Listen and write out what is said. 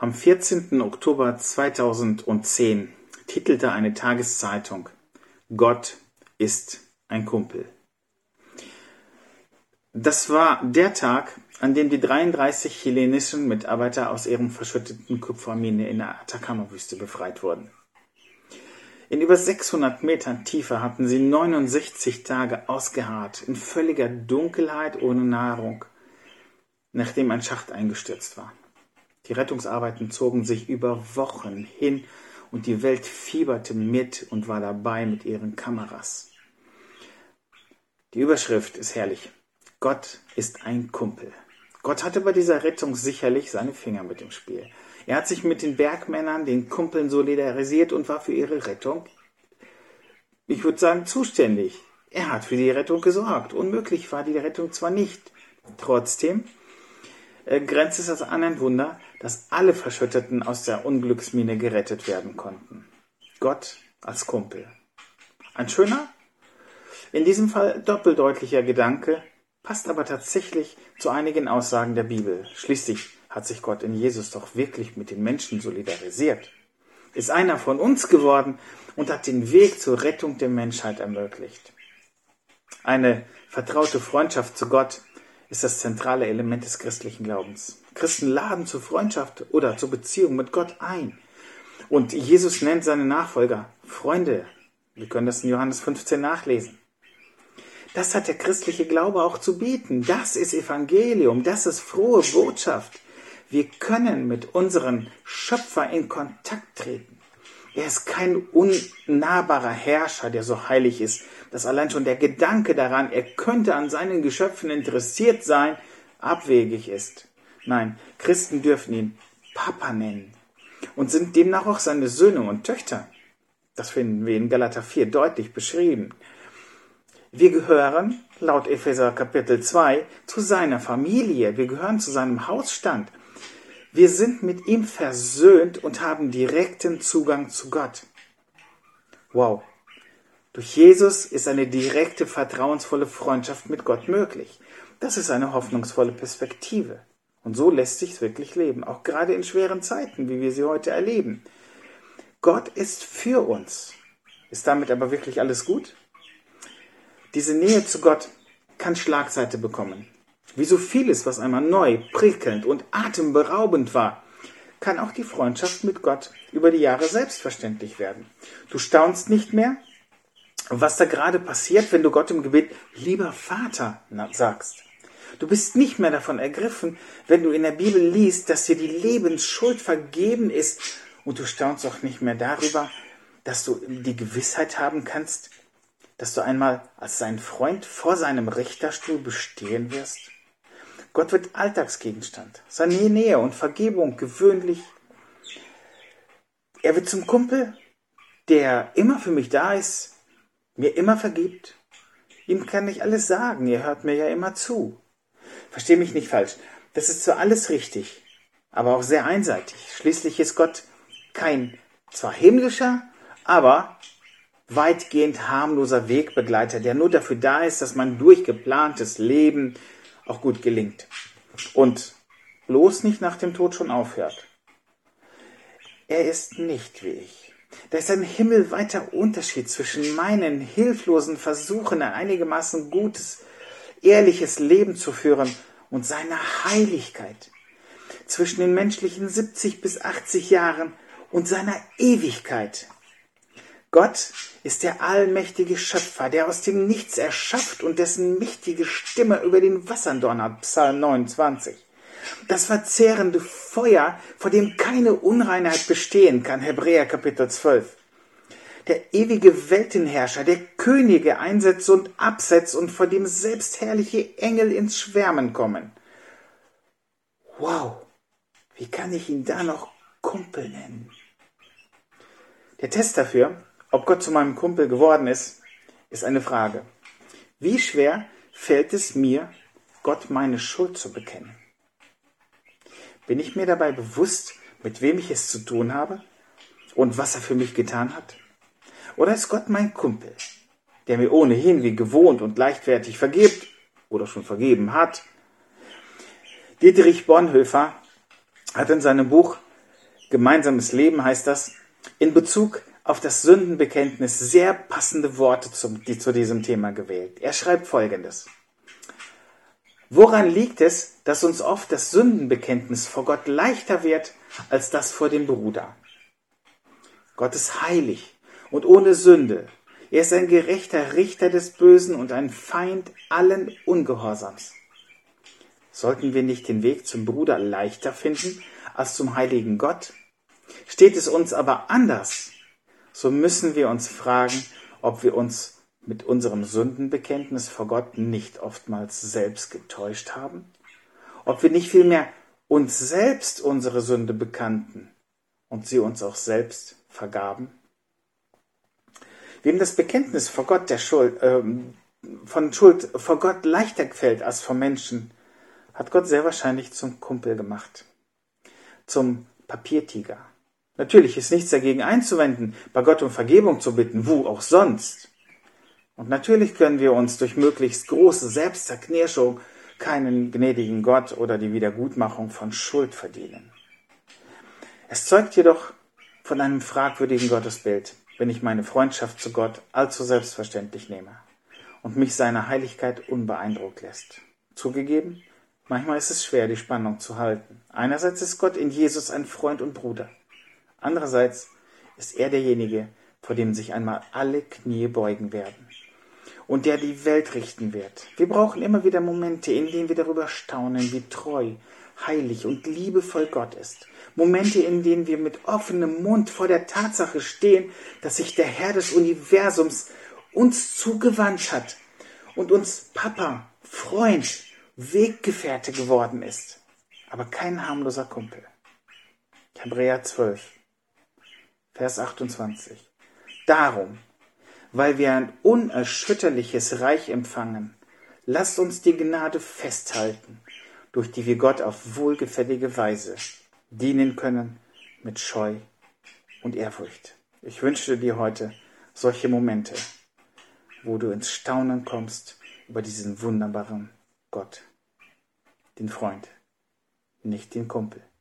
Am 14. Oktober 2010 titelte eine Tageszeitung Gott ist ein Kumpel. Das war der Tag, an dem die 33 chilenischen Mitarbeiter aus ihrem verschütteten Kupfermine in der Atacama-Wüste befreit wurden. In über 600 Metern Tiefe hatten sie 69 Tage ausgeharrt, in völliger Dunkelheit ohne Nahrung, nachdem ein Schacht eingestürzt war. Die Rettungsarbeiten zogen sich über Wochen hin und die Welt fieberte mit und war dabei mit ihren Kameras. Die Überschrift ist herrlich. Gott ist ein Kumpel. Gott hatte bei dieser Rettung sicherlich seine Finger mit im Spiel. Er hat sich mit den Bergmännern, den Kumpeln solidarisiert und war für ihre Rettung, ich würde sagen, zuständig. Er hat für die Rettung gesorgt. Unmöglich war die Rettung zwar nicht. Trotzdem äh, grenzt es an ein Wunder, dass alle Verschütteten aus der Unglücksmine gerettet werden konnten. Gott als Kumpel. Ein schöner, in diesem Fall doppeldeutlicher Gedanke, passt aber tatsächlich zu einigen Aussagen der Bibel. Schließlich hat sich Gott in Jesus doch wirklich mit den Menschen solidarisiert, ist einer von uns geworden und hat den Weg zur Rettung der Menschheit ermöglicht. Eine vertraute Freundschaft zu Gott ist das zentrale Element des christlichen Glaubens. Christen laden zur Freundschaft oder zur Beziehung mit Gott ein. Und Jesus nennt seine Nachfolger Freunde. Wir können das in Johannes 15 nachlesen. Das hat der christliche Glaube auch zu bieten. Das ist Evangelium. Das ist frohe Botschaft. Wir können mit unserem Schöpfer in Kontakt treten. Er ist kein unnahbarer Herrscher, der so heilig ist, dass allein schon der Gedanke daran, er könnte an seinen Geschöpfen interessiert sein, abwegig ist. Nein, Christen dürfen ihn Papa nennen und sind demnach auch seine Söhne und Töchter. Das finden wir in Galater 4 deutlich beschrieben. Wir gehören, laut Epheser Kapitel 2, zu seiner Familie. Wir gehören zu seinem Hausstand. Wir sind mit ihm versöhnt und haben direkten Zugang zu Gott. Wow, durch Jesus ist eine direkte, vertrauensvolle Freundschaft mit Gott möglich. Das ist eine hoffnungsvolle Perspektive. Und so lässt sich wirklich leben, auch gerade in schweren Zeiten, wie wir sie heute erleben. Gott ist für uns. Ist damit aber wirklich alles gut? Diese Nähe zu Gott kann Schlagseite bekommen. Wie so vieles, was einmal neu, prickelnd und atemberaubend war, kann auch die Freundschaft mit Gott über die Jahre selbstverständlich werden. Du staunst nicht mehr, was da gerade passiert, wenn du Gott im Gebet lieber Vater sagst. Du bist nicht mehr davon ergriffen, wenn du in der Bibel liest, dass dir die Lebensschuld vergeben ist und du staunst auch nicht mehr darüber, dass du die Gewissheit haben kannst, dass du einmal als sein Freund vor seinem Richterstuhl bestehen wirst. Gott wird Alltagsgegenstand, seine Nähe und Vergebung gewöhnlich. Er wird zum Kumpel, der immer für mich da ist, mir immer vergibt. Ihm kann ich alles sagen, er hört mir ja immer zu. Versteh mich nicht falsch, das ist zwar alles richtig, aber auch sehr einseitig. Schließlich ist Gott kein zwar himmlischer, aber weitgehend harmloser Wegbegleiter, der nur dafür da ist, dass mein durchgeplantes Leben auch gut gelingt und bloß nicht nach dem Tod schon aufhört. Er ist nicht wie ich. Da ist ein himmelweiter Unterschied zwischen meinen hilflosen Versuchen, ein einigermaßen gutes, ehrliches Leben zu führen und seiner Heiligkeit. Zwischen den menschlichen 70 bis 80 Jahren und seiner Ewigkeit. Gott ist der allmächtige Schöpfer, der aus dem Nichts erschafft und dessen mächtige Stimme über den Wassern donnert. Psalm 29. Das verzehrende Feuer, vor dem keine Unreinheit bestehen kann. Hebräer Kapitel 12. Der ewige Weltenherrscher, der Könige einsetzt und absetzt und vor dem selbst herrliche Engel ins Schwärmen kommen. Wow, wie kann ich ihn da noch Kumpel nennen? Der Test dafür, ob Gott zu meinem Kumpel geworden ist, ist eine Frage. Wie schwer fällt es mir, Gott meine Schuld zu bekennen? Bin ich mir dabei bewusst, mit wem ich es zu tun habe und was er für mich getan hat? Oder ist Gott mein Kumpel, der mir ohnehin wie gewohnt und leichtfertig vergibt oder schon vergeben hat? Dietrich Bonhoeffer hat in seinem Buch Gemeinsames Leben heißt das, in Bezug auf das Sündenbekenntnis sehr passende Worte zum, die zu diesem Thema gewählt. Er schreibt folgendes. Woran liegt es, dass uns oft das Sündenbekenntnis vor Gott leichter wird als das vor dem Bruder? Gott ist heilig und ohne Sünde. Er ist ein gerechter Richter des Bösen und ein Feind allen Ungehorsams. Sollten wir nicht den Weg zum Bruder leichter finden als zum heiligen Gott? Steht es uns aber anders, so müssen wir uns fragen, ob wir uns mit unserem Sündenbekenntnis vor Gott nicht oftmals selbst getäuscht haben? Ob wir nicht vielmehr uns selbst unsere Sünde bekannten und sie uns auch selbst vergaben? Wem das Bekenntnis vor Gott der Schuld, äh, von Schuld vor Gott leichter gefällt als vor Menschen, hat Gott sehr wahrscheinlich zum Kumpel gemacht, zum Papiertiger. Natürlich ist nichts dagegen einzuwenden, bei Gott um Vergebung zu bitten, wo auch sonst. Und natürlich können wir uns durch möglichst große Selbstzerknirschung keinen gnädigen Gott oder die Wiedergutmachung von Schuld verdienen. Es zeugt jedoch von einem fragwürdigen Gottesbild, wenn ich meine Freundschaft zu Gott allzu selbstverständlich nehme und mich seiner Heiligkeit unbeeindruckt lässt. Zugegeben, manchmal ist es schwer, die Spannung zu halten. Einerseits ist Gott in Jesus ein Freund und Bruder. Andererseits ist er derjenige, vor dem sich einmal alle Knie beugen werden und der die Welt richten wird. Wir brauchen immer wieder Momente, in denen wir darüber staunen, wie treu, heilig und liebevoll Gott ist. Momente, in denen wir mit offenem Mund vor der Tatsache stehen, dass sich der Herr des Universums uns zugewandt hat und uns Papa, Freund, Weggefährte geworden ist, aber kein harmloser Kumpel. Hebräer 12, Vers 28. Darum, weil wir ein unerschütterliches Reich empfangen. Lasst uns die Gnade festhalten, durch die wir Gott auf wohlgefällige Weise dienen können mit Scheu und Ehrfurcht. Ich wünsche dir heute solche Momente, wo du ins Staunen kommst über diesen wunderbaren Gott, den Freund, nicht den Kumpel.